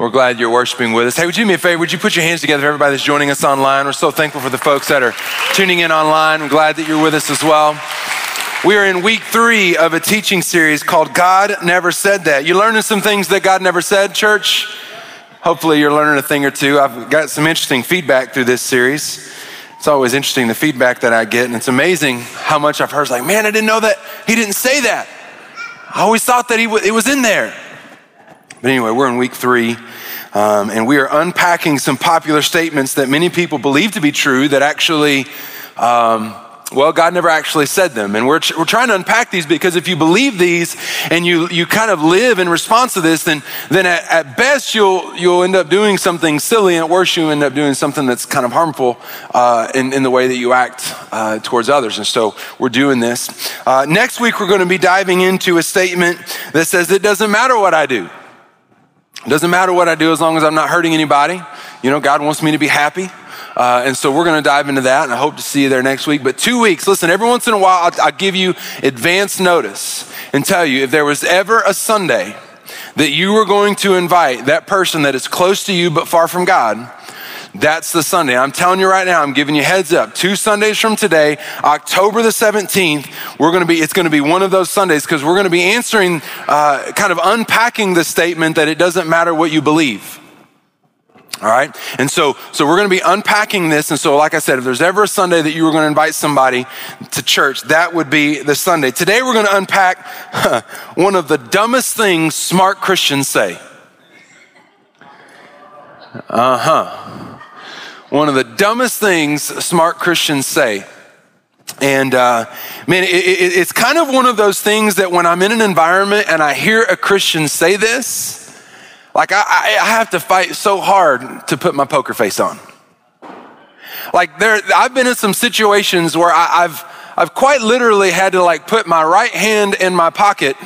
We're glad you're worshiping with us. Hey, would you do me a favor? Would you put your hands together for everybody that's joining us online? We're so thankful for the folks that are tuning in online. I'm glad that you're with us as well. We are in week three of a teaching series called God Never Said That. You're learning some things that God never said, church? Hopefully, you're learning a thing or two. I've got some interesting feedback through this series. It's always interesting the feedback that I get, and it's amazing how much I've heard. It's like, man, I didn't know that he didn't say that. I always thought that he w- it was in there. But anyway, we're in week three. Um, and we are unpacking some popular statements that many people believe to be true that actually, um, well, God never actually said them. And we're, we're trying to unpack these because if you believe these and you, you kind of live in response to this, then, then at, at best you'll, you'll end up doing something silly, and at worst you end up doing something that's kind of harmful uh, in, in the way that you act uh, towards others. And so we're doing this. Uh, next week, we're going to be diving into a statement that says, It doesn't matter what I do. It doesn't matter what I do as long as I'm not hurting anybody. You know, God wants me to be happy. Uh, and so we're going to dive into that, and I hope to see you there next week. But two weeks, listen, every once in a while, I'll, I'll give you advance notice and tell you if there was ever a Sunday that you were going to invite that person that is close to you but far from God that's the Sunday. I'm telling you right now, I'm giving you heads up. Two Sundays from today, October the 17th, we're going to be, it's going to be one of those Sundays because we're going to be answering, uh, kind of unpacking the statement that it doesn't matter what you believe. All right. And so, so we're going to be unpacking this. And so, like I said, if there's ever a Sunday that you were going to invite somebody to church, that would be the Sunday. Today, we're going to unpack huh, one of the dumbest things smart Christians say. Uh huh one of the dumbest things smart Christians say. And uh, man, it, it, it's kind of one of those things that when I'm in an environment and I hear a Christian say this, like I, I have to fight so hard to put my poker face on. Like there, I've been in some situations where I, I've, I've quite literally had to like put my right hand in my pocket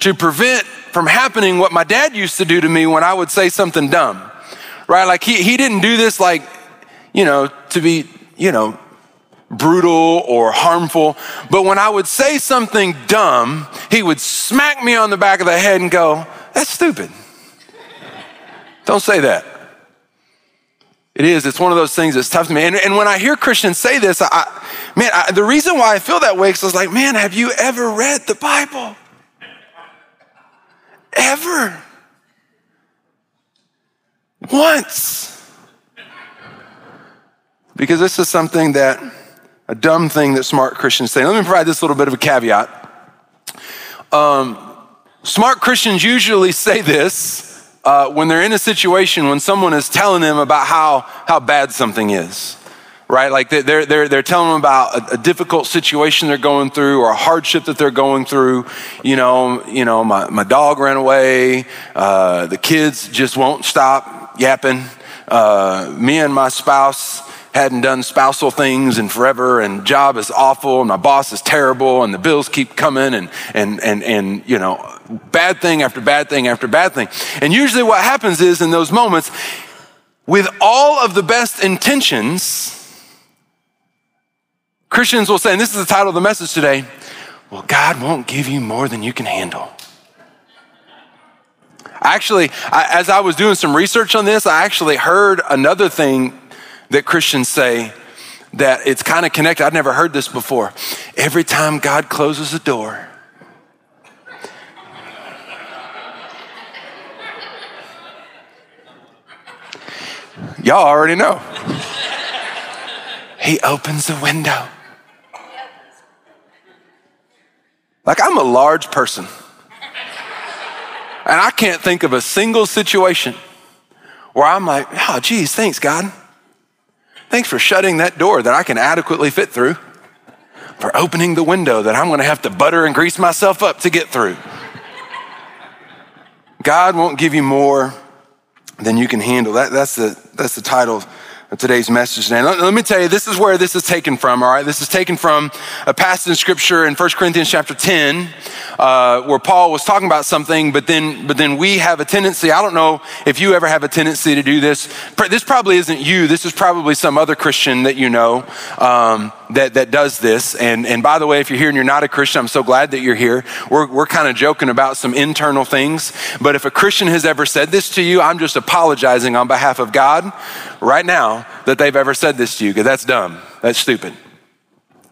to prevent from happening what my dad used to do to me when I would say something dumb. Right? Like he, he didn't do this like you know, to be, you know, brutal or harmful. But when I would say something dumb, he would smack me on the back of the head and go, That's stupid. Don't say that. It is. It's one of those things that's tough to me. And, and when I hear Christians say this, I, man, I, the reason why I feel that way is I was like, man, have you ever read the Bible? Ever? Once. Because this is something that, a dumb thing that smart Christians say. Let me provide this little bit of a caveat. Um, smart Christians usually say this uh, when they're in a situation when someone is telling them about how, how bad something is right? Like they're, they're, they're telling them about a, a, difficult situation they're going through or a hardship that they're going through. You know, you know my, my dog ran away. Uh, the kids just won't stop yapping. Uh, me and my spouse hadn't done spousal things in forever and job is awful and my boss is terrible and the bills keep coming and and and and you know bad thing after bad thing after bad thing. And usually what happens is in those moments with all of the best intentions christians will say and this is the title of the message today well god won't give you more than you can handle. Actually, I, as I was doing some research on this, I actually heard another thing that Christians say that it's kind of connected. I've never heard this before. Every time God closes a door, y'all already know. He opens the window. Like, I'm a large person. And I can't think of a single situation where I'm like, oh, geez, thanks, God. Thanks for shutting that door that I can adequately fit through, for opening the window that I'm going to have to butter and grease myself up to get through. God won't give you more than you can handle. That, that's, the, that's the title today's message today. Let, let, me tell you, this is where this is taken from, all right? This is taken from a passage in scripture in 1 Corinthians chapter 10, uh, where Paul was talking about something, but then, but then we have a tendency, I don't know if you ever have a tendency to do this. This probably isn't you. This is probably some other Christian that you know. Um, that, that does this. And, and by the way, if you're here and you're not a Christian, I'm so glad that you're here. We're, we're kind of joking about some internal things. But if a Christian has ever said this to you, I'm just apologizing on behalf of God right now that they've ever said this to you, because that's dumb. That's stupid.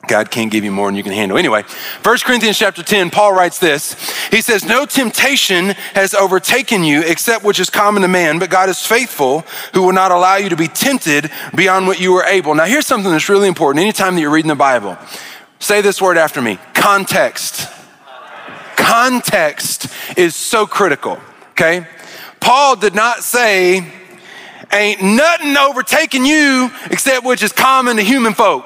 God can't give you more than you can handle. Anyway, 1 Corinthians chapter 10, Paul writes this. He says, No temptation has overtaken you except which is common to man, but God is faithful who will not allow you to be tempted beyond what you are able. Now, here's something that's really important. Anytime that you're reading the Bible, say this word after me context. Context is so critical, okay? Paul did not say, Ain't nothing overtaking you except which is common to human folk.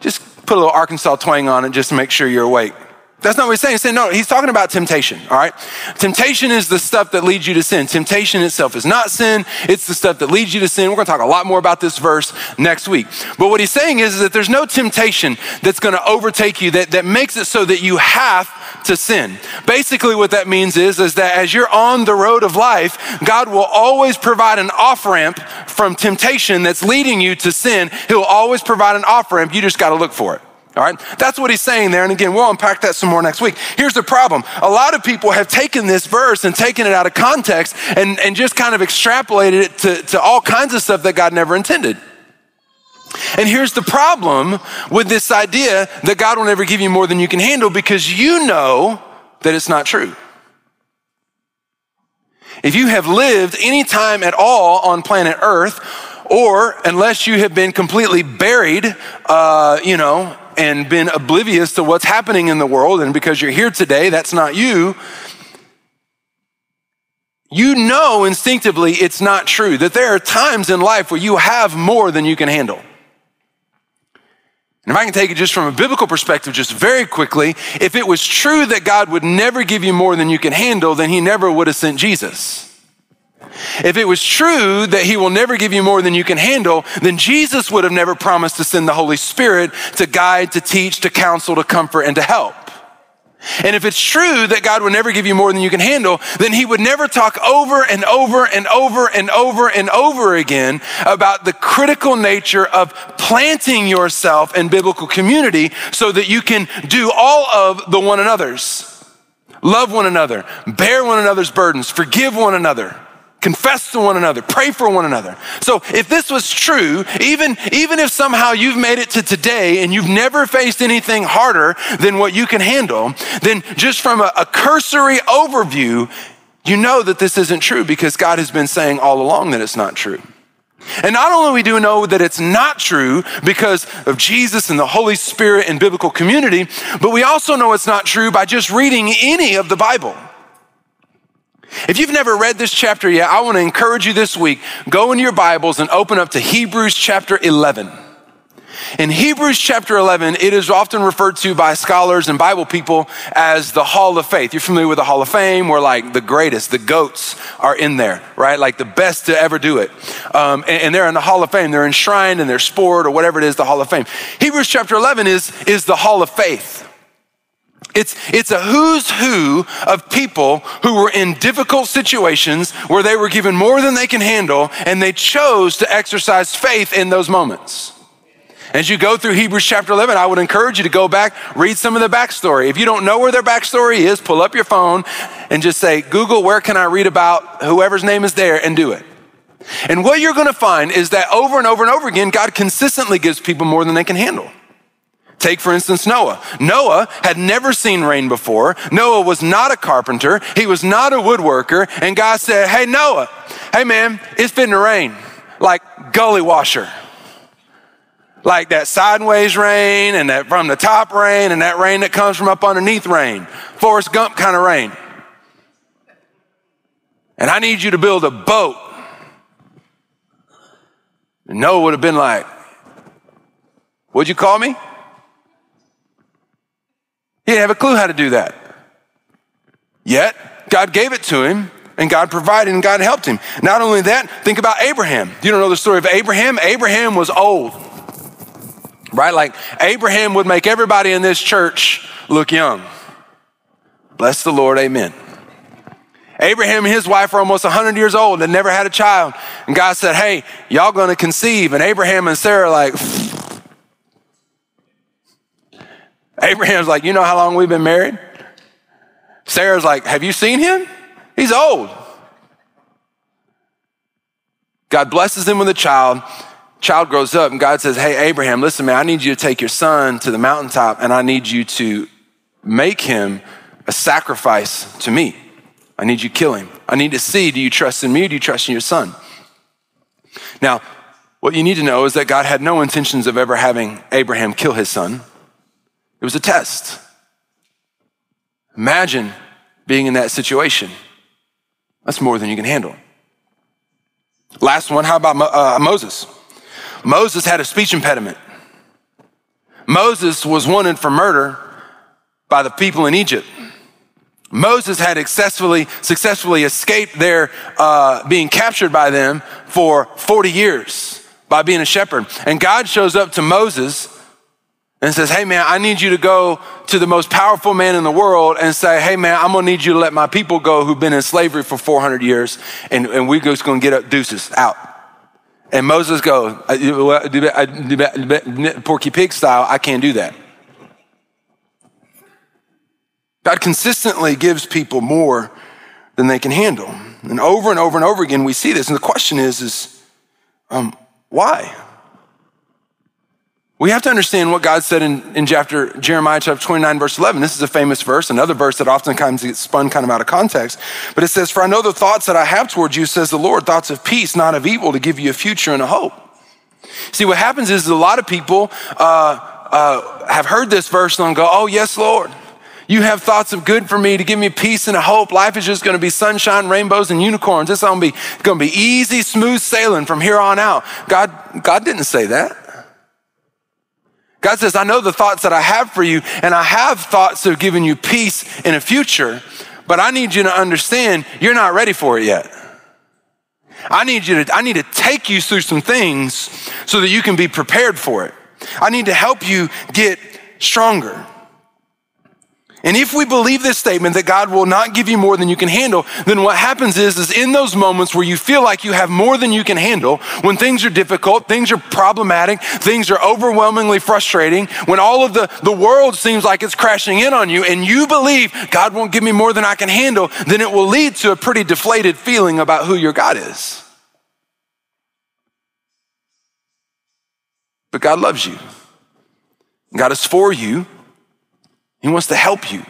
Just put a little Arkansas twang on it just to make sure you're awake. That's not what he's saying. He's saying, no, he's talking about temptation, all right? Temptation is the stuff that leads you to sin. Temptation itself is not sin, it's the stuff that leads you to sin. We're gonna talk a lot more about this verse next week. But what he's saying is, is that there's no temptation that's gonna overtake you that, that makes it so that you have to sin. Basically, what that means is, is that as you're on the road of life, God will always provide an off ramp from temptation that's leading you to sin. He'll always provide an off ramp. You just gotta look for it. All right, that's what he's saying there. And again, we'll unpack that some more next week. Here's the problem a lot of people have taken this verse and taken it out of context and, and just kind of extrapolated it to, to all kinds of stuff that God never intended. And here's the problem with this idea that God will never give you more than you can handle because you know that it's not true. If you have lived any time at all on planet Earth, or unless you have been completely buried, uh, you know, and been oblivious to what's happening in the world, and because you're here today, that's not you. You know instinctively it's not true, that there are times in life where you have more than you can handle. And if I can take it just from a biblical perspective, just very quickly, if it was true that God would never give you more than you can handle, then he never would have sent Jesus. If it was true that he will never give you more than you can handle, then Jesus would have never promised to send the Holy Spirit to guide, to teach, to counsel, to comfort, and to help. And if it's true that God would never give you more than you can handle, then he would never talk over and over and over and over and over again about the critical nature of planting yourself in biblical community so that you can do all of the one another's. Love one another, bear one another's burdens, forgive one another confess to one another, pray for one another. So if this was true, even, even if somehow you've made it to today and you've never faced anything harder than what you can handle, then just from a, a cursory overview, you know that this isn't true because God has been saying all along that it's not true. And not only we do know that it's not true because of Jesus and the Holy Spirit and biblical community, but we also know it's not true by just reading any of the Bible. If you've never read this chapter yet, I want to encourage you this week go into your Bibles and open up to Hebrews chapter 11. In Hebrews chapter 11, it is often referred to by scholars and Bible people as the Hall of Faith. You're familiar with the Hall of Fame, where like the greatest, the goats are in there, right? Like the best to ever do it. Um, and, and, they're in the Hall of Fame. They're enshrined in their sport or whatever it is, the Hall of Fame. Hebrews chapter 11 is, is the Hall of Faith. It's, it's a who's who of people who were in difficult situations where they were given more than they can handle, and they chose to exercise faith in those moments. As you go through Hebrews chapter 11, I would encourage you to go back, read some of the backstory. If you don't know where their backstory is, pull up your phone and just say, Google, where can I read about whoever's name is there, and do it. And what you're gonna find is that over and over and over again, God consistently gives people more than they can handle. Take, for instance, Noah. Noah had never seen rain before. Noah was not a carpenter. He was not a woodworker. And God said, Hey, Noah, hey, man, it's fitting to rain like gully washer. Like that sideways rain and that from the top rain and that rain that comes from up underneath rain. Forrest Gump kind of rain. And I need you to build a boat. And Noah would have been like, What'd you call me? He didn't have a clue how to do that. Yet, God gave it to him, and God provided, and God helped him. Not only that, think about Abraham. You don't know the story of Abraham? Abraham was old, right? Like, Abraham would make everybody in this church look young. Bless the Lord, amen. Abraham and his wife were almost 100 years old and never had a child. And God said, Hey, y'all gonna conceive. And Abraham and Sarah, like, Abraham's like, You know how long we've been married? Sarah's like, Have you seen him? He's old. God blesses him with a child. Child grows up, and God says, Hey, Abraham, listen, man, I need you to take your son to the mountaintop, and I need you to make him a sacrifice to me. I need you to kill him. I need to see do you trust in me do you trust in your son? Now, what you need to know is that God had no intentions of ever having Abraham kill his son. It was a test. Imagine being in that situation. That's more than you can handle. Last one, how about uh, Moses? Moses had a speech impediment. Moses was wanted for murder by the people in Egypt. Moses had successfully, successfully escaped their uh, being captured by them for 40 years by being a shepherd. And God shows up to Moses and says, Hey man, I need you to go to the most powerful man in the world and say, Hey man, I'm gonna need you to let my people go who've been in slavery for 400 years, and, and we're just gonna get up deuces out. And Moses goes, Porky Pig style, I can't do that. God consistently gives people more than they can handle. And over and over and over again, we see this. And the question is, is um, why? We have to understand what God said in, in chapter Jeremiah chapter 29, verse 11. This is a famous verse, another verse that oftentimes gets spun kind of out of context. But it says, For I know the thoughts that I have towards you, says the Lord, thoughts of peace, not of evil, to give you a future and a hope. See, what happens is a lot of people uh, uh, have heard this verse and go, Oh, yes, Lord. You have thoughts of good for me to give me peace and a hope. Life is just going to be sunshine, rainbows, and unicorns. It's going to be, going to be easy, smooth sailing from here on out. God, God didn't say that. God says, I know the thoughts that I have for you, and I have thoughts of giving you peace in a future, but I need you to understand you're not ready for it yet. I need you to, I need to take you through some things so that you can be prepared for it. I need to help you get stronger. And if we believe this statement that God will not give you more than you can handle, then what happens is, is in those moments where you feel like you have more than you can handle, when things are difficult, things are problematic, things are overwhelmingly frustrating, when all of the, the world seems like it's crashing in on you and you believe God won't give me more than I can handle, then it will lead to a pretty deflated feeling about who your God is. But God loves you. God is for you. He wants to help you.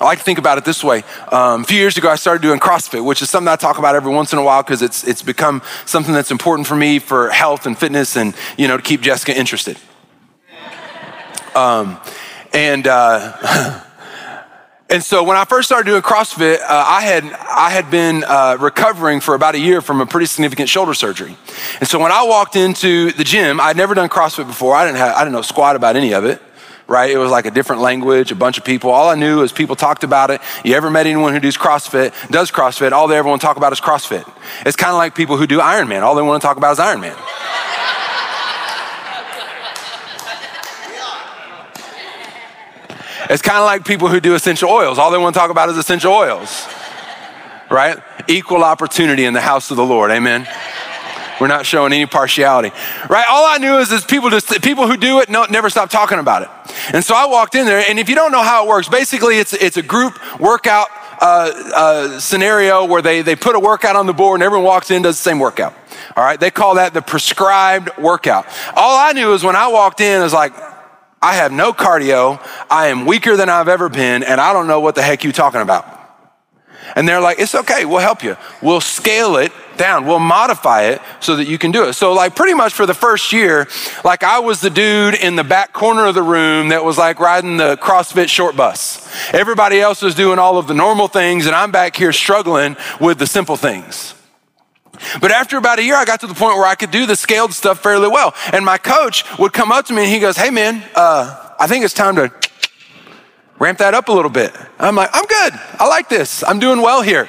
I like to think about it this way. Um, a few years ago, I started doing CrossFit, which is something I talk about every once in a while because it's, it's become something that's important for me for health and fitness and, you know, to keep Jessica interested. Um, and, uh, and so when I first started doing CrossFit, uh, I had I had been uh, recovering for about a year from a pretty significant shoulder surgery. And so when I walked into the gym, I'd never done CrossFit before. I didn't have I didn't know squat about any of it right? It was like a different language, a bunch of people. All I knew is people talked about it. You ever met anyone who does CrossFit, does CrossFit, all they ever want to talk about is CrossFit. It's kind of like people who do Ironman. All they want to talk about is Ironman. It's kind of like people who do essential oils. All they want to talk about is essential oils, right? Equal opportunity in the house of the Lord. Amen. We're not showing any partiality, right? All I knew is, is people just people who do it no, never stop talking about it. And so I walked in there, and if you don't know how it works, basically it's it's a group workout uh, uh, scenario where they they put a workout on the board, and everyone walks in does the same workout. All right, they call that the prescribed workout. All I knew is when I walked in, is like. I have no cardio. I am weaker than I've ever been, and I don't know what the heck you're talking about. And they're like, it's okay, we'll help you. We'll scale it down. We'll modify it so that you can do it. So, like, pretty much for the first year, like, I was the dude in the back corner of the room that was like riding the CrossFit short bus. Everybody else was doing all of the normal things, and I'm back here struggling with the simple things. But after about a year, I got to the point where I could do the scaled stuff fairly well. And my coach would come up to me and he goes, Hey, man, uh, I think it's time to ramp that up a little bit. I'm like, I'm good. I like this. I'm doing well here.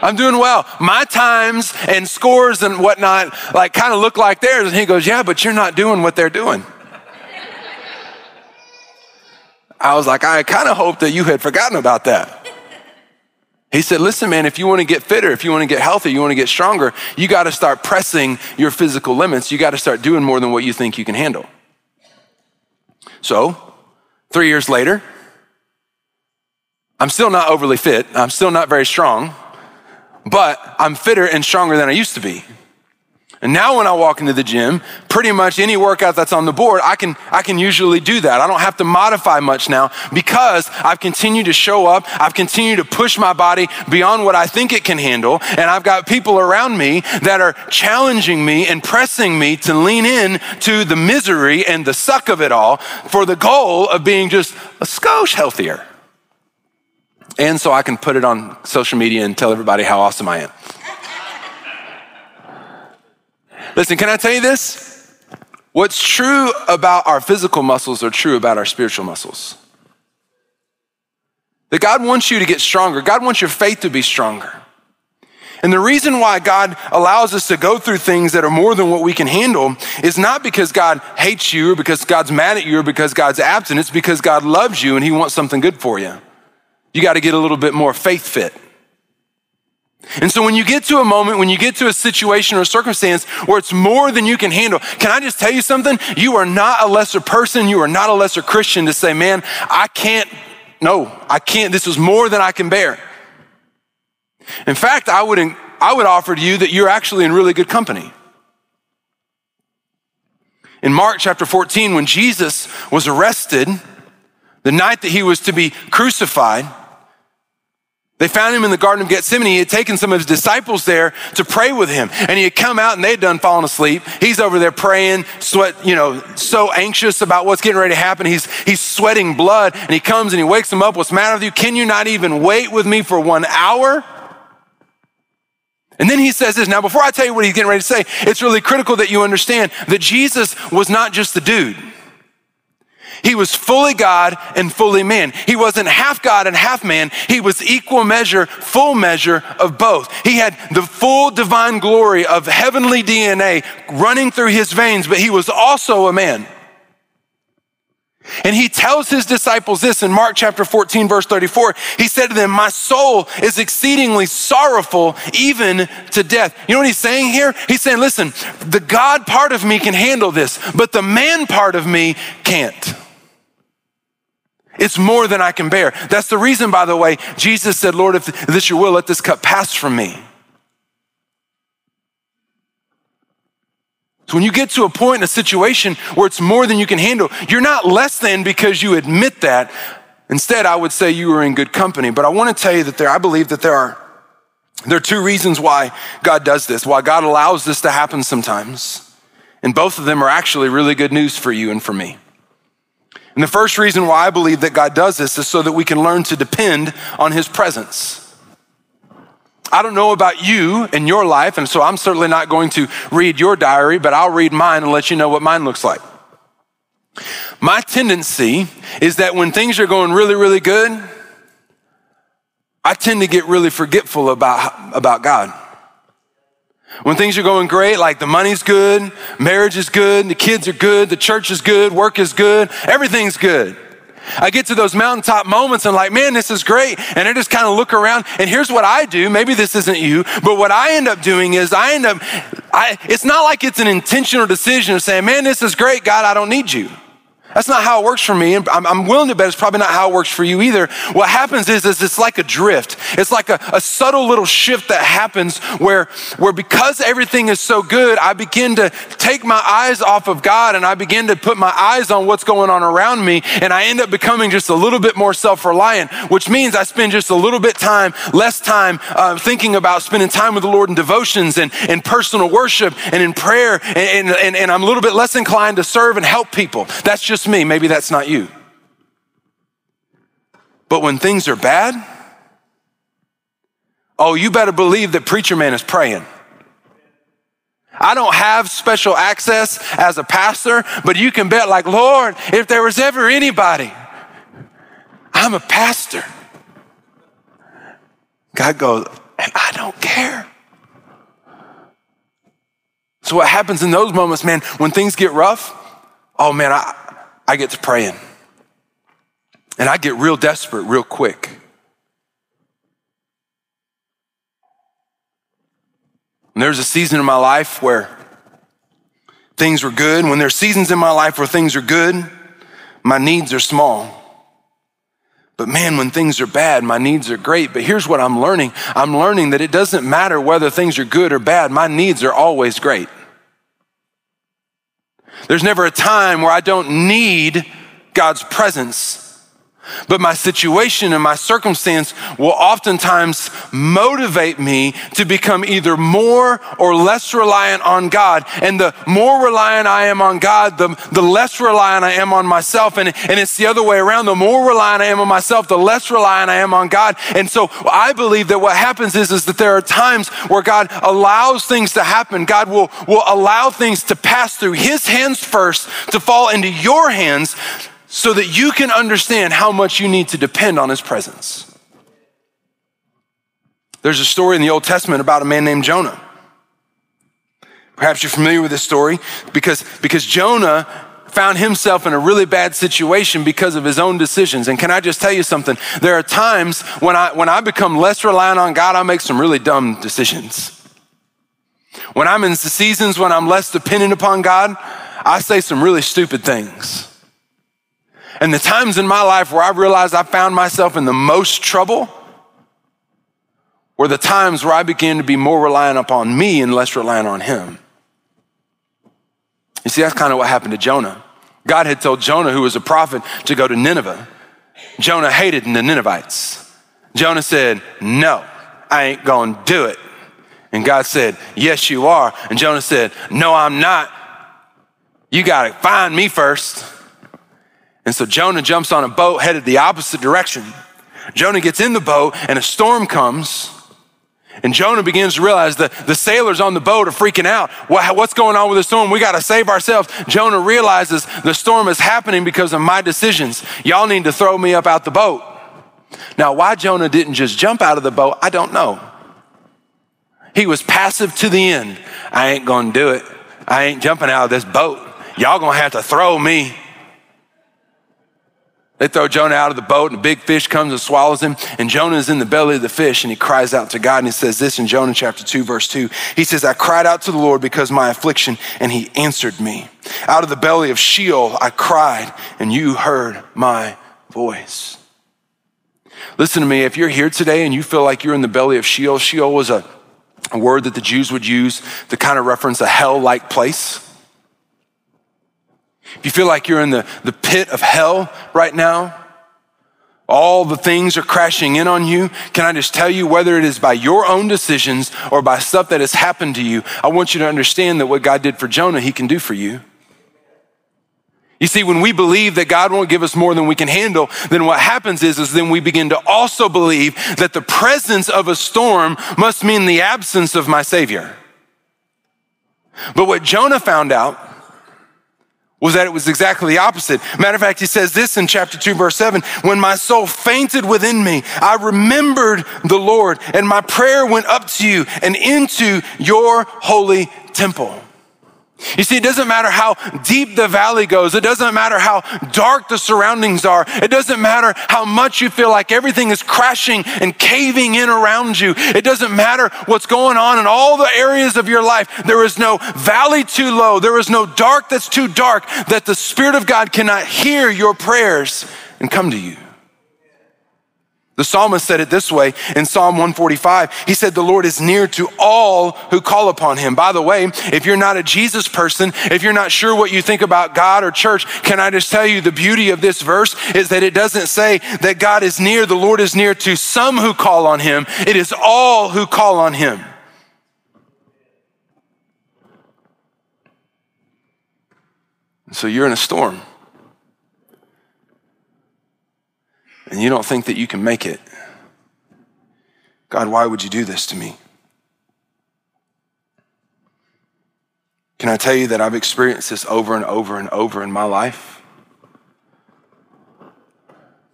I'm doing well. My times and scores and whatnot like kind of look like theirs. And he goes, Yeah, but you're not doing what they're doing. I was like, I kind of hoped that you had forgotten about that. He said, Listen, man, if you want to get fitter, if you want to get healthy, you want to get stronger, you got to start pressing your physical limits. You got to start doing more than what you think you can handle. So, three years later, I'm still not overly fit. I'm still not very strong, but I'm fitter and stronger than I used to be. And now when I walk into the gym, pretty much any workout that's on the board, I can, I can usually do that. I don't have to modify much now because I've continued to show up. I've continued to push my body beyond what I think it can handle. And I've got people around me that are challenging me and pressing me to lean in to the misery and the suck of it all for the goal of being just a skosh healthier. And so I can put it on social media and tell everybody how awesome I am. Listen, can I tell you this? What's true about our physical muscles are true about our spiritual muscles. That God wants you to get stronger. God wants your faith to be stronger. And the reason why God allows us to go through things that are more than what we can handle is not because God hates you or because God's mad at you or because God's absent. It's because God loves you and He wants something good for you. You got to get a little bit more faith fit. And so when you get to a moment, when you get to a situation or a circumstance where it's more than you can handle, can I just tell you something? You are not a lesser person. You are not a lesser Christian to say, man, I can't, no, I can't. This is more than I can bear. In fact, I would, I would offer to you that you're actually in really good company. In Mark chapter 14, when Jesus was arrested, the night that he was to be crucified, they found him in the Garden of Gethsemane. He had taken some of his disciples there to pray with him. And he had come out and they had done fallen asleep. He's over there praying, sweat, you know, so anxious about what's getting ready to happen. He's, he's sweating blood and he comes and he wakes them up. What's the matter with you? Can you not even wait with me for one hour? And then he says this. Now, before I tell you what he's getting ready to say, it's really critical that you understand that Jesus was not just the dude. He was fully God and fully man. He wasn't half God and half man. He was equal measure, full measure of both. He had the full divine glory of heavenly DNA running through his veins, but he was also a man. And he tells his disciples this in Mark chapter 14, verse 34. He said to them, My soul is exceedingly sorrowful, even to death. You know what he's saying here? He's saying, Listen, the God part of me can handle this, but the man part of me can't. It's more than I can bear. That's the reason, by the way, Jesus said, Lord, if this your will, let this cup pass from me. So when you get to a point in a situation where it's more than you can handle, you're not less than because you admit that. Instead, I would say you are in good company. But I want to tell you that there, I believe that there are, there are two reasons why God does this, why God allows this to happen sometimes. And both of them are actually really good news for you and for me. And the first reason why I believe that God does this is so that we can learn to depend on His presence. I don't know about you and your life, and so I'm certainly not going to read your diary, but I'll read mine and let you know what mine looks like. My tendency is that when things are going really, really good, I tend to get really forgetful about, about God. When things are going great, like the money's good, marriage is good, the kids are good, the church is good, work is good, everything's good. I get to those mountaintop moments and like, man, this is great. And I just kind of look around and here's what I do. Maybe this isn't you, but what I end up doing is I end up, I, it's not like it's an intentional decision of saying, man, this is great. God, I don't need you. That's not how it works for me. And I'm, I'm, willing to bet it's probably not how it works for you either. What happens is, is it's like a drift. It's like a, a subtle little shift that happens where, where because everything is so good, I begin to take my eyes off of God and I begin to put my eyes on what's going on around me. And I end up becoming just a little bit more self-reliant, which means I spend just a little bit time, less time uh, thinking about spending time with the Lord in devotions and, and personal worship and in prayer. And, and, and I'm a little bit less inclined to serve and help people. That's just just me. Maybe that's not you. But when things are bad, oh, you better believe that Preacher Man is praying. I don't have special access as a pastor, but you can bet, like, Lord, if there was ever anybody, I'm a pastor. God goes, and I don't care. So, what happens in those moments, man, when things get rough? Oh, man, I, I get to praying. And I get real desperate real quick. And there's a season in my life where things were good. When there's seasons in my life where things are good, my needs are small. But man, when things are bad, my needs are great. But here's what I'm learning I'm learning that it doesn't matter whether things are good or bad, my needs are always great. There's never a time where I don't need God's presence. But my situation and my circumstance will oftentimes motivate me to become either more or less reliant on God. And the more reliant I am on God, the, the less reliant I am on myself. And, and it's the other way around. The more reliant I am on myself, the less reliant I am on God. And so I believe that what happens is, is that there are times where God allows things to happen. God will, will allow things to pass through His hands first to fall into your hands so that you can understand how much you need to depend on his presence. There's a story in the Old Testament about a man named Jonah. Perhaps you're familiar with this story because, because Jonah found himself in a really bad situation because of his own decisions. And can I just tell you something? There are times when I, when I become less reliant on God, I make some really dumb decisions. When I'm in seasons when I'm less dependent upon God, I say some really stupid things. And the times in my life where I realized I found myself in the most trouble were the times where I began to be more reliant upon me and less reliant on him. You see, that's kind of what happened to Jonah. God had told Jonah, who was a prophet, to go to Nineveh. Jonah hated the Ninevites. Jonah said, No, I ain't gonna do it. And God said, Yes, you are. And Jonah said, No, I'm not. You gotta find me first. And so Jonah jumps on a boat headed the opposite direction. Jonah gets in the boat and a storm comes. And Jonah begins to realize that the sailors on the boat are freaking out. What's going on with the storm? We got to save ourselves. Jonah realizes the storm is happening because of my decisions. Y'all need to throw me up out the boat. Now, why Jonah didn't just jump out of the boat, I don't know. He was passive to the end. I ain't going to do it. I ain't jumping out of this boat. Y'all going to have to throw me. They throw Jonah out of the boat, and a big fish comes and swallows him. And Jonah is in the belly of the fish, and he cries out to God. And he says this in Jonah chapter 2, verse 2. He says, I cried out to the Lord because my affliction, and he answered me. Out of the belly of Sheol, I cried, and you heard my voice. Listen to me, if you're here today and you feel like you're in the belly of Sheol, Sheol was a, a word that the Jews would use to kind of reference a hell like place. If you feel like you're in the, the pit of hell right now, all the things are crashing in on you. Can I just tell you, whether it is by your own decisions or by stuff that has happened to you, I want you to understand that what God did for Jonah, he can do for you. You see, when we believe that God won't give us more than we can handle, then what happens is, is then we begin to also believe that the presence of a storm must mean the absence of my Savior. But what Jonah found out was that it was exactly the opposite. Matter of fact, he says this in chapter 2, verse 7 When my soul fainted within me, I remembered the Lord, and my prayer went up to you and into your holy temple. You see, it doesn't matter how deep the valley goes. It doesn't matter how dark the surroundings are. It doesn't matter how much you feel like everything is crashing and caving in around you. It doesn't matter what's going on in all the areas of your life. There is no valley too low. There is no dark that's too dark that the Spirit of God cannot hear your prayers and come to you. The psalmist said it this way in Psalm 145. He said, The Lord is near to all who call upon him. By the way, if you're not a Jesus person, if you're not sure what you think about God or church, can I just tell you the beauty of this verse is that it doesn't say that God is near, the Lord is near to some who call on him. It is all who call on him. So you're in a storm. And you don't think that you can make it, God, why would you do this to me? Can I tell you that I've experienced this over and over and over in my life?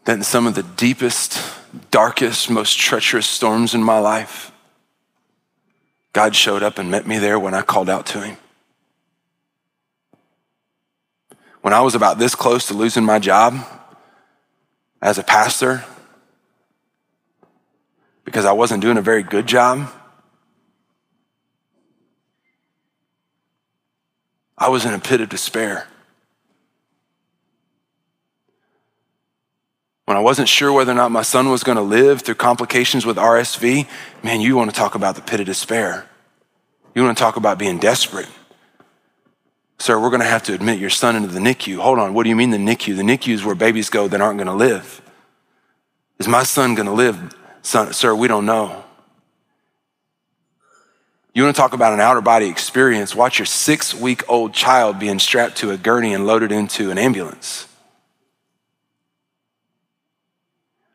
That in some of the deepest, darkest, most treacherous storms in my life, God showed up and met me there when I called out to Him. When I was about this close to losing my job, as a pastor because I wasn't doing a very good job. I was in a pit of despair. when I wasn't sure whether or not my son was going to live through complications with RSV, man, you want to talk about the pit of despair. You want to talk about being desperate. Sir, we're going to have to admit your son into the NICU. Hold on, what do you mean the NICU? The NICU is where babies go that aren't going to live. Is my son going to live? Son, sir, we don't know. You want to talk about an outer body experience? Watch your six week old child being strapped to a gurney and loaded into an ambulance.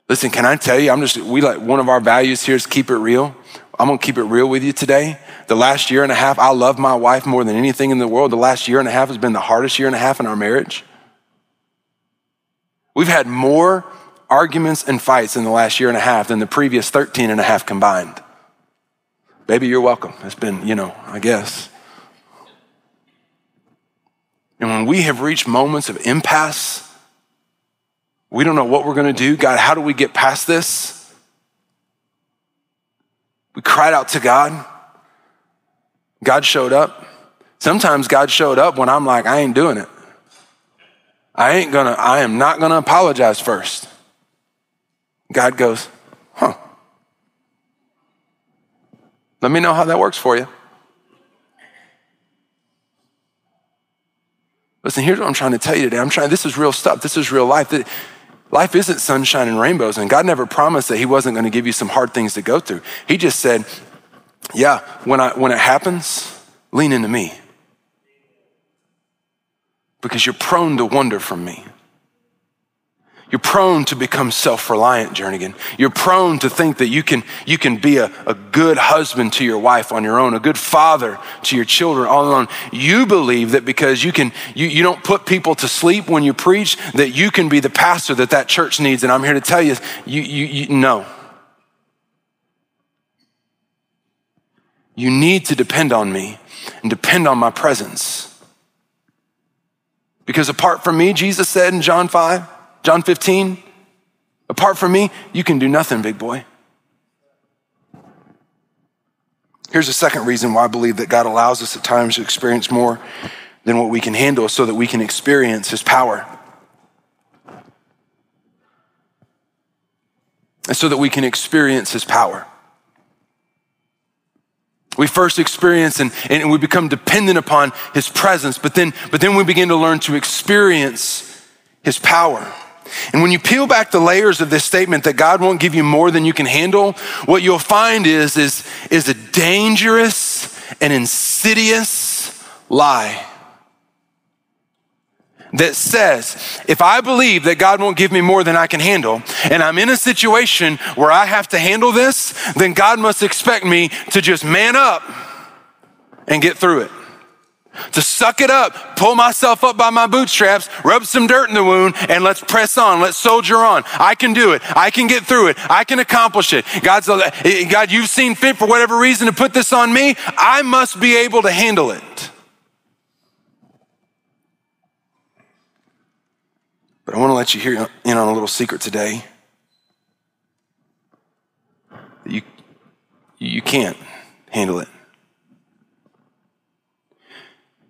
Listen, can I tell you, I'm just, we like, one of our values here is keep it real. I'm gonna keep it real with you today. The last year and a half, I love my wife more than anything in the world. The last year and a half has been the hardest year and a half in our marriage. We've had more arguments and fights in the last year and a half than the previous 13 and a half combined. Baby, you're welcome. It's been, you know, I guess. And when we have reached moments of impasse, we don't know what we're to do. God, how do we get past this? We cried out to God. God showed up. Sometimes God showed up when I'm like, I ain't doing it. I ain't gonna, I am not gonna apologize first. God goes, huh. Let me know how that works for you. Listen, here's what I'm trying to tell you today. I'm trying, this is real stuff. This is real life. Life isn't sunshine and rainbows, and God never promised that He wasn't going to give you some hard things to go through. He just said, Yeah, when, I, when it happens, lean into me. Because you're prone to wander from me. You're prone to become self-reliant, Jernigan. You're prone to think that you can, you can be a, a good husband to your wife on your own, a good father to your children all alone. You believe that because you can, you, you don't put people to sleep when you preach, that you can be the pastor that that church needs. And I'm here to tell you, you, you, you no. You need to depend on me and depend on my presence. Because apart from me, Jesus said in John 5, John 15, apart from me, you can do nothing, big boy. Here's a second reason why I believe that God allows us at times to experience more than what we can handle so that we can experience His power. And so that we can experience His power. We first experience and, and we become dependent upon His presence, but then, but then we begin to learn to experience His power. And when you peel back the layers of this statement that God won't give you more than you can handle, what you'll find is, is, is a dangerous and insidious lie that says, if I believe that God won't give me more than I can handle, and I'm in a situation where I have to handle this, then God must expect me to just man up and get through it to suck it up, pull myself up by my bootstraps, rub some dirt in the wound, and let's press on. Let's soldier on. I can do it. I can get through it. I can accomplish it. God's, uh, God, you've seen fit for whatever reason to put this on me. I must be able to handle it. But I want to let you hear in on a little secret today. You, you can't handle it.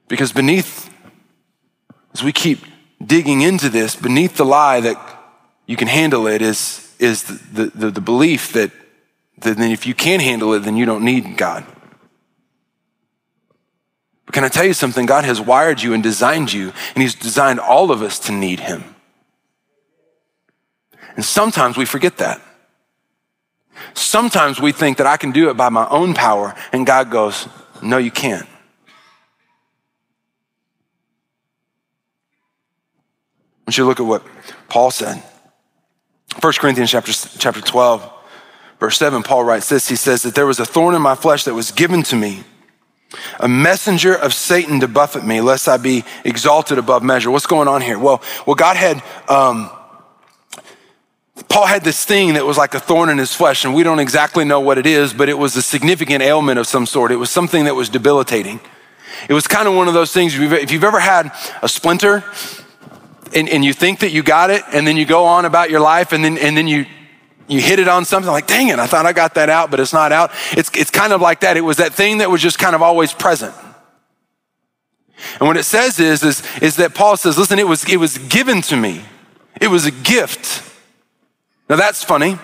Because beneath, as we keep digging into this, beneath the lie that you can handle it is, is the, the, the belief that, that then if you can't handle it, then you don't need God. But can I tell you something? God has wired you and designed you, and He's designed all of us to need Him. And sometimes we forget that. Sometimes we think that I can do it by my own power, and God goes, No, you can't. Want you to look at what Paul said. 1 Corinthians chapter, chapter 12, verse 7, Paul writes this. He says that there was a thorn in my flesh that was given to me, a messenger of Satan to buffet me, lest I be exalted above measure. What's going on here? Well, well, God had, um, Paul had this thing that was like a thorn in his flesh, and we don't exactly know what it is, but it was a significant ailment of some sort. It was something that was debilitating. It was kind of one of those things, if you've ever had a splinter and, and you think that you got it, and then you go on about your life, and then, and then you, you hit it on something like, dang it, I thought I got that out, but it's not out. It's, it's kind of like that. It was that thing that was just kind of always present. And what it says is, is, is that Paul says, listen, it was, it was given to me. It was a gift. Now that's funny.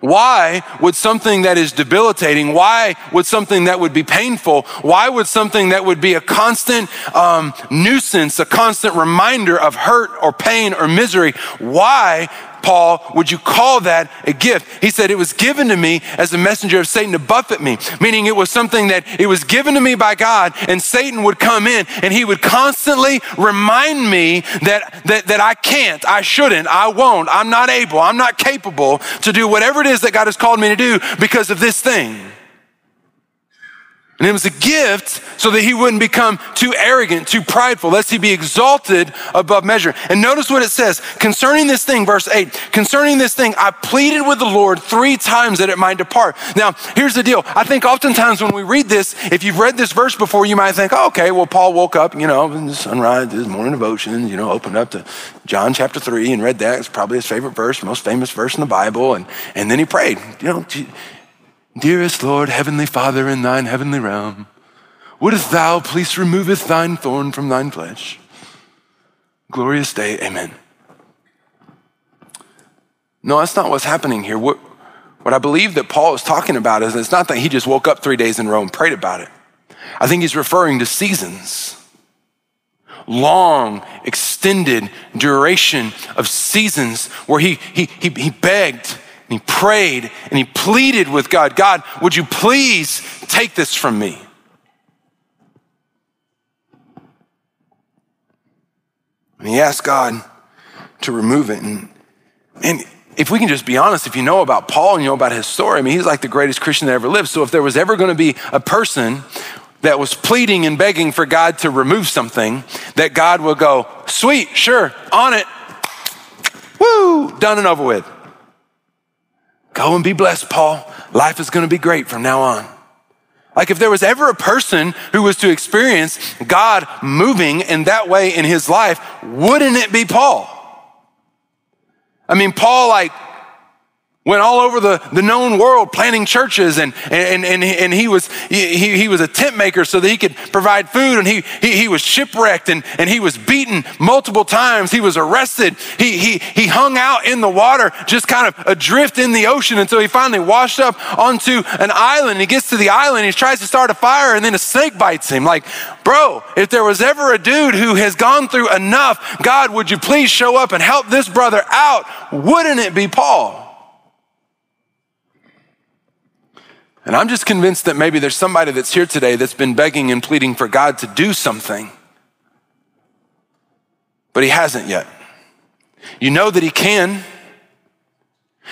Why would something that is debilitating, why would something that would be painful, why would something that would be a constant um, nuisance, a constant reminder of hurt or pain or misery, why Paul, would you call that a gift? He said, It was given to me as a messenger of Satan to buffet me, meaning it was something that it was given to me by God, and Satan would come in and he would constantly remind me that, that, that I can't, I shouldn't, I won't, I'm not able, I'm not capable to do whatever it is that God has called me to do because of this thing. And it was a gift so that he wouldn't become too arrogant, too prideful, lest he be exalted above measure. And notice what it says concerning this thing, verse 8 concerning this thing, I pleaded with the Lord three times that it might depart. Now, here's the deal. I think oftentimes when we read this, if you've read this verse before, you might think, oh, okay, well, Paul woke up, you know, sunrise, his morning devotion, you know, opened up to John chapter 3 and read that. It's probably his favorite verse, most famous verse in the Bible. And, and then he prayed, you know, Dearest Lord, Heavenly Father, in thine heavenly realm, wouldst thou please removeth thine thorn from thine flesh? Glorious day, amen. No, that's not what's happening here. What, what I believe that Paul is talking about is it's not that he just woke up three days in row and prayed about it. I think he's referring to seasons. Long, extended duration of seasons where he, he, he, he begged and he prayed and he pleaded with God God, would you please take this from me? And he asked God to remove it. And, and if we can just be honest, if you know about Paul and you know about his story, I mean, he's like the greatest Christian that ever lived. So if there was ever going to be a person that was pleading and begging for God to remove something, that God will go, sweet, sure, on it, woo, done and over with. Go and be blessed, Paul. Life is going to be great from now on. Like if there was ever a person who was to experience God moving in that way in his life, wouldn't it be Paul? I mean, Paul, like, went all over the, the known world planting churches and, and, and, and he, was, he, he was a tent maker so that he could provide food and he, he, he was shipwrecked and, and he was beaten multiple times. He was arrested. He, he, he hung out in the water, just kind of adrift in the ocean until he finally washed up onto an island. He gets to the island, he tries to start a fire and then a snake bites him. Like, bro, if there was ever a dude who has gone through enough, God, would you please show up and help this brother out? Wouldn't it be Paul? And I'm just convinced that maybe there's somebody that's here today that's been begging and pleading for God to do something, but He hasn't yet. You know that He can.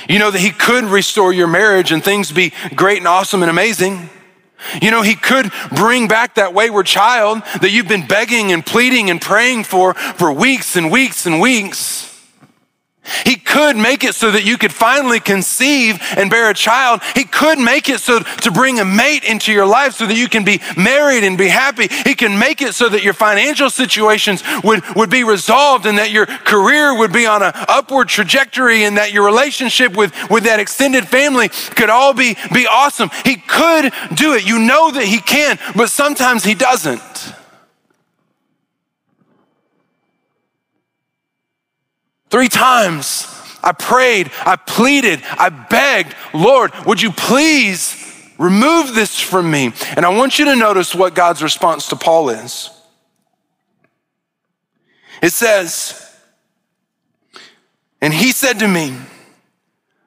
You know that He could restore your marriage and things be great and awesome and amazing. You know, He could bring back that wayward child that you've been begging and pleading and praying for for weeks and weeks and weeks. He could make it so that you could finally conceive and bear a child. He could make it so to bring a mate into your life so that you can be married and be happy. He can make it so that your financial situations would, would be resolved and that your career would be on an upward trajectory and that your relationship with, with that extended family could all be, be awesome. He could do it. You know that he can, but sometimes he doesn't. Three times I prayed, I pleaded, I begged, Lord, would you please remove this from me? And I want you to notice what God's response to Paul is. It says, and he said to me,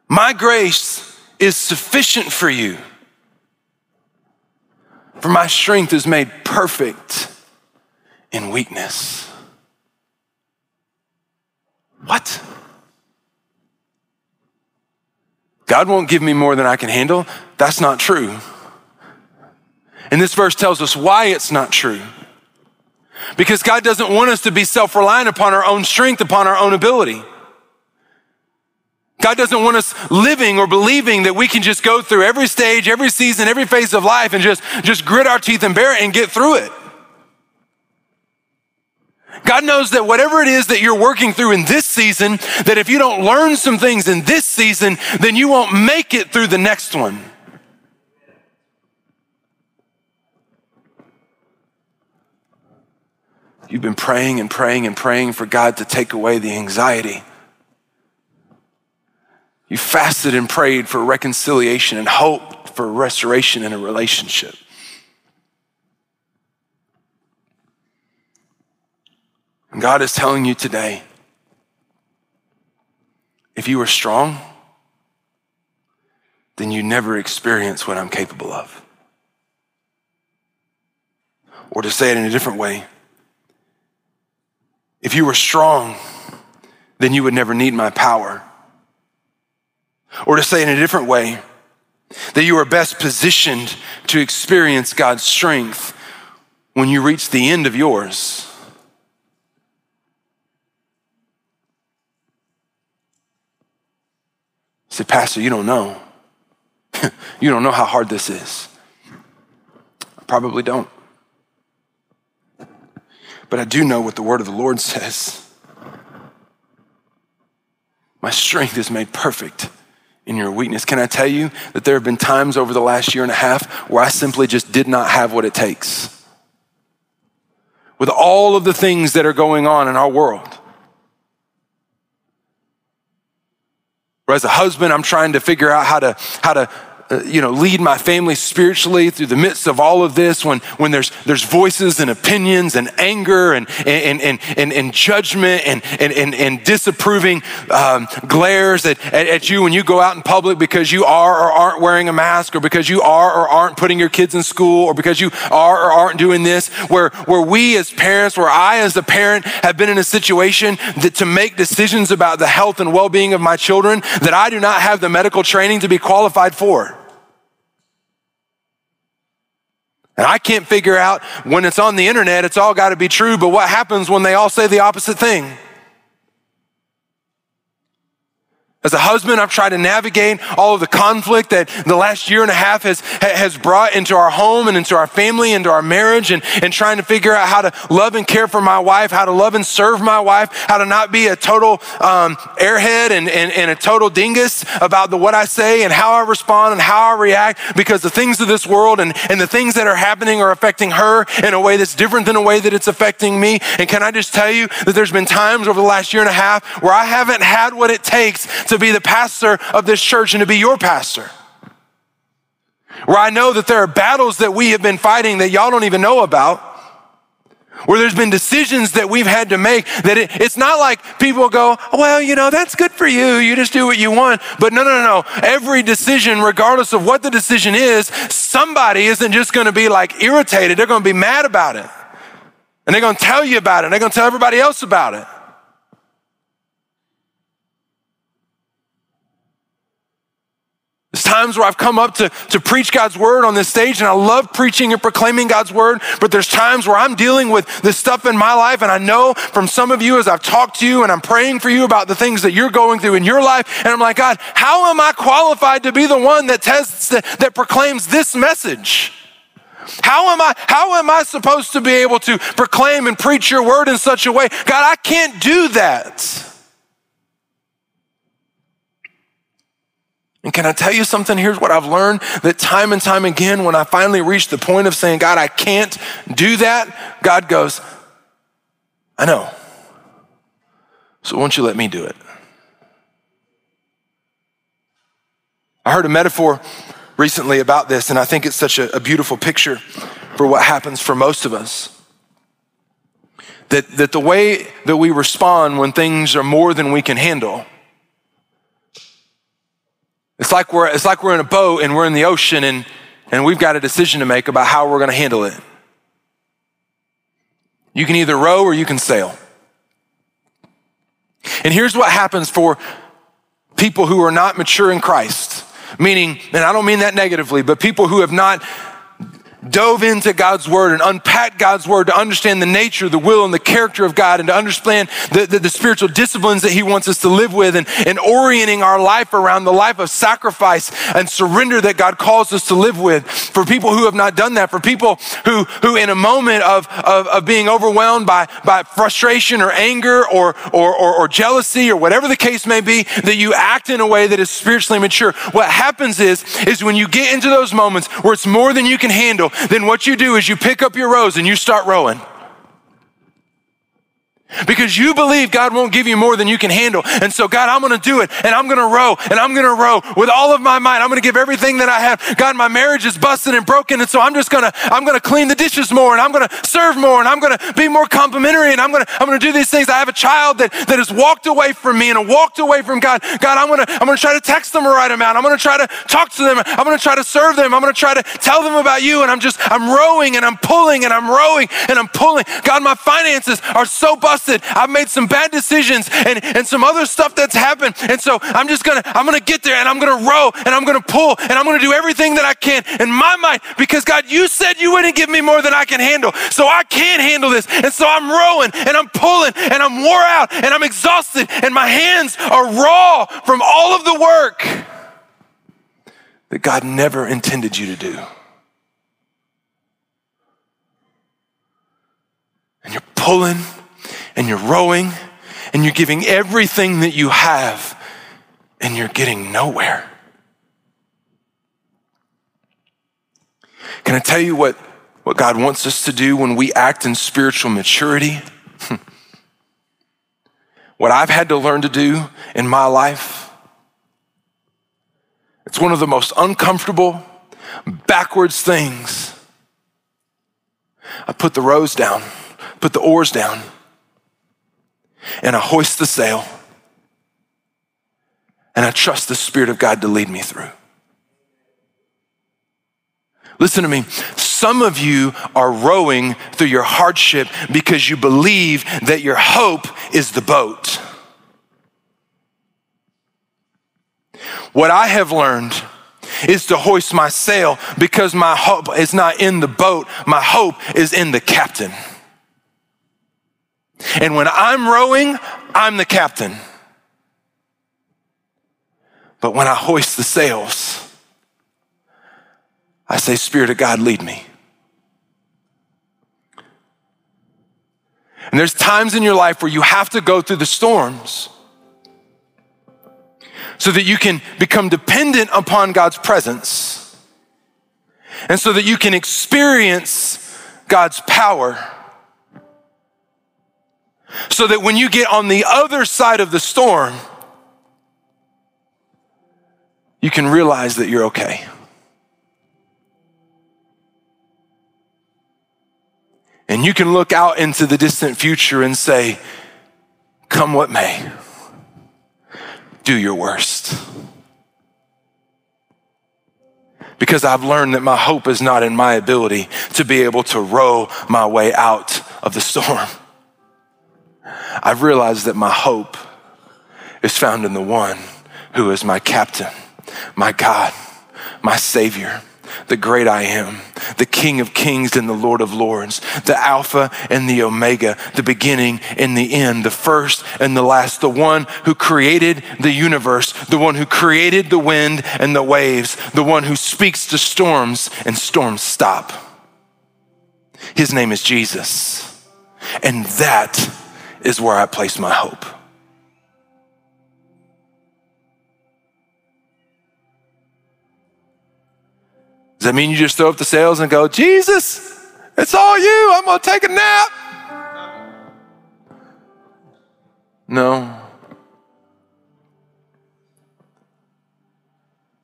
My grace is sufficient for you, for my strength is made perfect in weakness. What? God won't give me more than I can handle? That's not true. And this verse tells us why it's not true. Because God doesn't want us to be self reliant upon our own strength, upon our own ability. God doesn't want us living or believing that we can just go through every stage, every season, every phase of life and just, just grit our teeth and bear it and get through it. God knows that whatever it is that you're working through in this season, that if you don't learn some things in this season, then you won't make it through the next one. You've been praying and praying and praying for God to take away the anxiety. You fasted and prayed for reconciliation and hope for restoration in a relationship. And God is telling you today if you are strong, then you never experience what I'm capable of. Or to say it in a different way, if you were strong, then you would never need my power. Or to say it in a different way, that you are best positioned to experience God's strength when you reach the end of yours. Say, Pastor, you don't know. you don't know how hard this is. I probably don't. But I do know what the word of the Lord says. My strength is made perfect in your weakness. Can I tell you that there have been times over the last year and a half where I simply just did not have what it takes? With all of the things that are going on in our world. As a husband, I'm trying to figure out how to, how to uh, you know, lead my family spiritually through the midst of all of this when, when there's, there's voices and opinions and anger and, and, and, and, and judgment and, and, and, and disapproving um, glares at, at, at you when you go out in public because you are or aren't wearing a mask or because you are or aren't putting your kids in school or because you are or aren't doing this where, where we as parents, where I as a parent have been in a situation that to make decisions about the health and well-being of my children that I do not have the medical training to be qualified for. And I can't figure out when it's on the internet, it's all got to be true, but what happens when they all say the opposite thing? As a husband, I've tried to navigate all of the conflict that the last year and a half has, has brought into our home and into our family, into our marriage, and, and trying to figure out how to love and care for my wife, how to love and serve my wife, how to not be a total um, airhead and, and, and a total dingus about the, what I say and how I respond and how I react, because the things of this world and, and the things that are happening are affecting her in a way that's different than a way that it's affecting me. And can I just tell you that there's been times over the last year and a half where I haven't had what it takes to be the pastor of this church and to be your pastor. Where I know that there are battles that we have been fighting that y'all don't even know about. Where there's been decisions that we've had to make that it, it's not like people go, well, you know, that's good for you. You just do what you want. But no, no, no, no. Every decision, regardless of what the decision is, somebody isn't just going to be like irritated. They're going to be mad about it. And they're going to tell you about it. And they're going to tell everybody else about it. There's times where I've come up to, to preach God's word on this stage, and I love preaching and proclaiming God's word. But there's times where I'm dealing with this stuff in my life, and I know from some of you as I've talked to you and I'm praying for you about the things that you're going through in your life, and I'm like, God, how am I qualified to be the one that tests that, that proclaims this message? How am I how am I supposed to be able to proclaim and preach your word in such a way? God, I can't do that. And can I tell you something? Here's what I've learned that time and time again, when I finally reach the point of saying, God, I can't do that, God goes, I know. So won't you let me do it? I heard a metaphor recently about this, and I think it's such a, a beautiful picture for what happens for most of us. That, that the way that we respond when things are more than we can handle it's like we're, it's like we're in a boat and we're in the ocean and, and we've got a decision to make about how we're going to handle it. You can either row or you can sail. And here's what happens for people who are not mature in Christ. Meaning, and I don't mean that negatively, but people who have not dove into God's word and unpacked God's word to understand the nature, the will, and the character of God and to understand the, the, the, spiritual disciplines that He wants us to live with and, and orienting our life around the life of sacrifice and surrender that God calls us to live with. For people who have not done that, for people who, who in a moment of, of, of being overwhelmed by, by frustration or anger or, or, or, or jealousy or whatever the case may be, that you act in a way that is spiritually mature. What happens is, is when you get into those moments where it's more than you can handle, then what you do is you pick up your rows and you start rowing. Because you believe God won't give you more than you can handle. And so, God, I'm going to do it and I'm going to row and I'm going to row with all of my might. I'm going to give everything that I have. God, my marriage is busted and broken. And so I'm just going to, I'm going to clean the dishes more and I'm going to serve more and I'm going to be more complimentary and I'm going to, I'm going to do these things. I have a child that, that has walked away from me and walked away from God. God, I'm going to, I'm going to try to text them the right amount. I'm going to try to talk to them. I'm going to try to serve them. I'm going to try to tell them about you. And I'm just, I'm rowing and I'm pulling and I'm rowing and I'm pulling. God, my finances are so busted. I've made some bad decisions and, and some other stuff that's happened. And so I'm just gonna, I'm gonna get there and I'm gonna row and I'm gonna pull and I'm gonna do everything that I can in my mind because God, you said you wouldn't give me more than I can handle. So I can't handle this. And so I'm rowing and I'm pulling and I'm wore out and I'm exhausted and my hands are raw from all of the work that God never intended you to do. And you're pulling and you're rowing and you're giving everything that you have and you're getting nowhere. Can I tell you what, what God wants us to do when we act in spiritual maturity? what I've had to learn to do in my life, it's one of the most uncomfortable, backwards things. I put the rows down, put the oars down, and I hoist the sail and I trust the Spirit of God to lead me through. Listen to me. Some of you are rowing through your hardship because you believe that your hope is the boat. What I have learned is to hoist my sail because my hope is not in the boat, my hope is in the captain. And when I'm rowing, I'm the captain. But when I hoist the sails, I say, Spirit of God, lead me. And there's times in your life where you have to go through the storms so that you can become dependent upon God's presence and so that you can experience God's power so that when you get on the other side of the storm, you can realize that you're okay. And you can look out into the distant future and say, Come what may, do your worst. Because I've learned that my hope is not in my ability to be able to row my way out of the storm. I've realized that my hope is found in the one who is my captain, my God, my Savior, the great I am, the King of kings and the Lord of lords, the Alpha and the Omega, the beginning and the end, the first and the last, the one who created the universe, the one who created the wind and the waves, the one who speaks to storms and storms stop. His name is Jesus. And that is where I place my hope. Does that mean you just throw up the sails and go, Jesus, it's all you. I'm going to take a nap? No.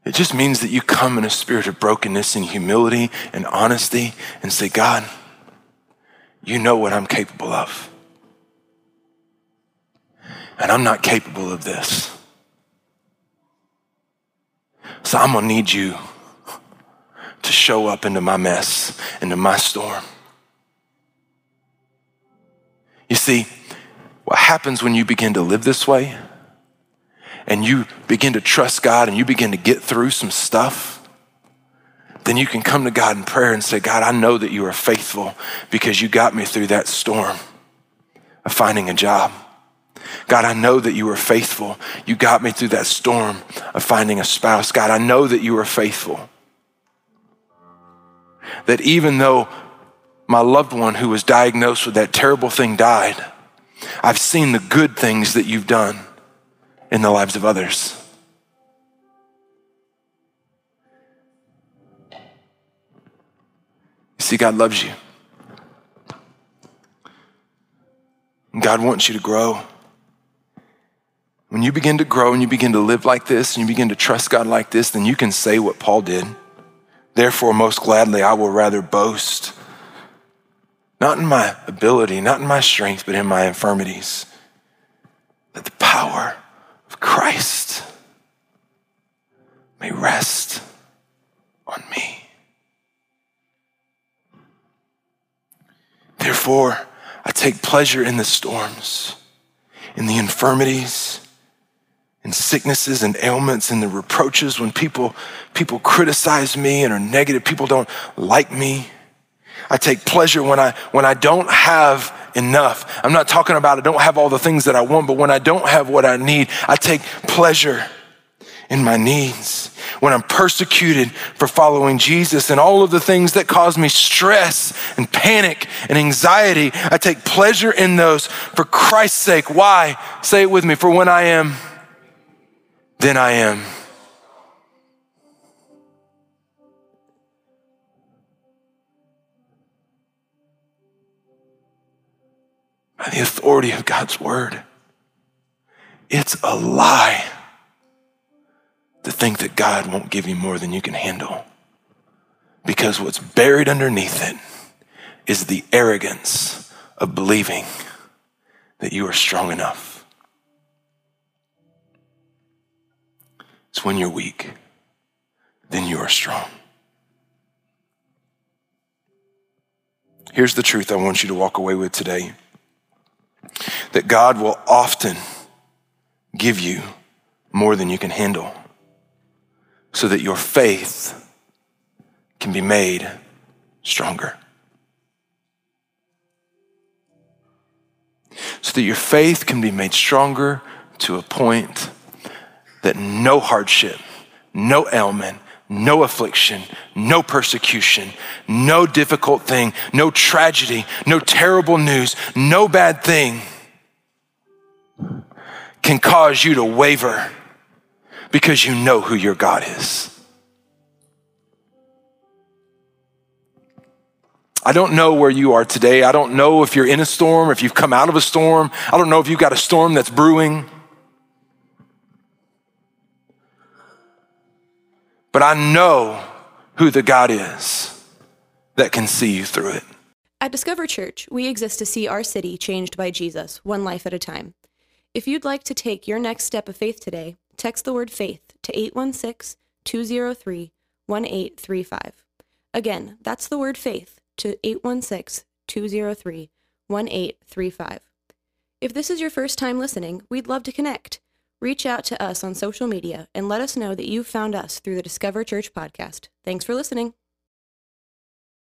It just means that you come in a spirit of brokenness and humility and honesty and say, God, you know what I'm capable of and I'm not capable of this. So I'm gonna need you to show up into my mess, into my storm. You see, what happens when you begin to live this way and you begin to trust God and you begin to get through some stuff, then you can come to God in prayer and say, God, I know that you are faithful because you got me through that storm of finding a job. God, I know that you are faithful. You got me through that storm of finding a spouse. God, I know that you are faithful. That even though my loved one who was diagnosed with that terrible thing died, I've seen the good things that you've done in the lives of others. You see, God loves you. God wants you to grow. When you begin to grow and you begin to live like this and you begin to trust God like this, then you can say what Paul did. Therefore, most gladly, I will rather boast, not in my ability, not in my strength, but in my infirmities, that the power of Christ may rest on me. Therefore, I take pleasure in the storms, in the infirmities, in sicknesses and ailments and the reproaches when people people criticize me and are negative people don't like me i take pleasure when i when i don't have enough i'm not talking about i don't have all the things that i want but when i don't have what i need i take pleasure in my needs when I'm persecuted for following Jesus and all of the things that cause me stress and panic and anxiety, I take pleasure in those for Christ's sake. Why? Say it with me. For when I am, then I am. By the authority of God's word, it's a lie to think that God won't give you more than you can handle. Because what's buried underneath it is the arrogance of believing that you are strong enough. It's when you're weak, then you are strong. Here's the truth I want you to walk away with today that God will often give you more than you can handle so that your faith can be made stronger. So that your faith can be made stronger to a point that no hardship, no ailment, no affliction, no persecution, no difficult thing, no tragedy, no terrible news, no bad thing can cause you to waver because you know who your God is. I don't know where you are today. I don't know if you're in a storm, if you've come out of a storm. I don't know if you've got a storm that's brewing. But I know who the God is that can see you through it. At Discover Church, we exist to see our city changed by Jesus, one life at a time. If you'd like to take your next step of faith today, text the word faith to 816 203 1835. Again, that's the word faith to 816 203 1835. If this is your first time listening, we'd love to connect. Reach out to us on social media and let us know that you found us through the Discover Church podcast. Thanks for listening.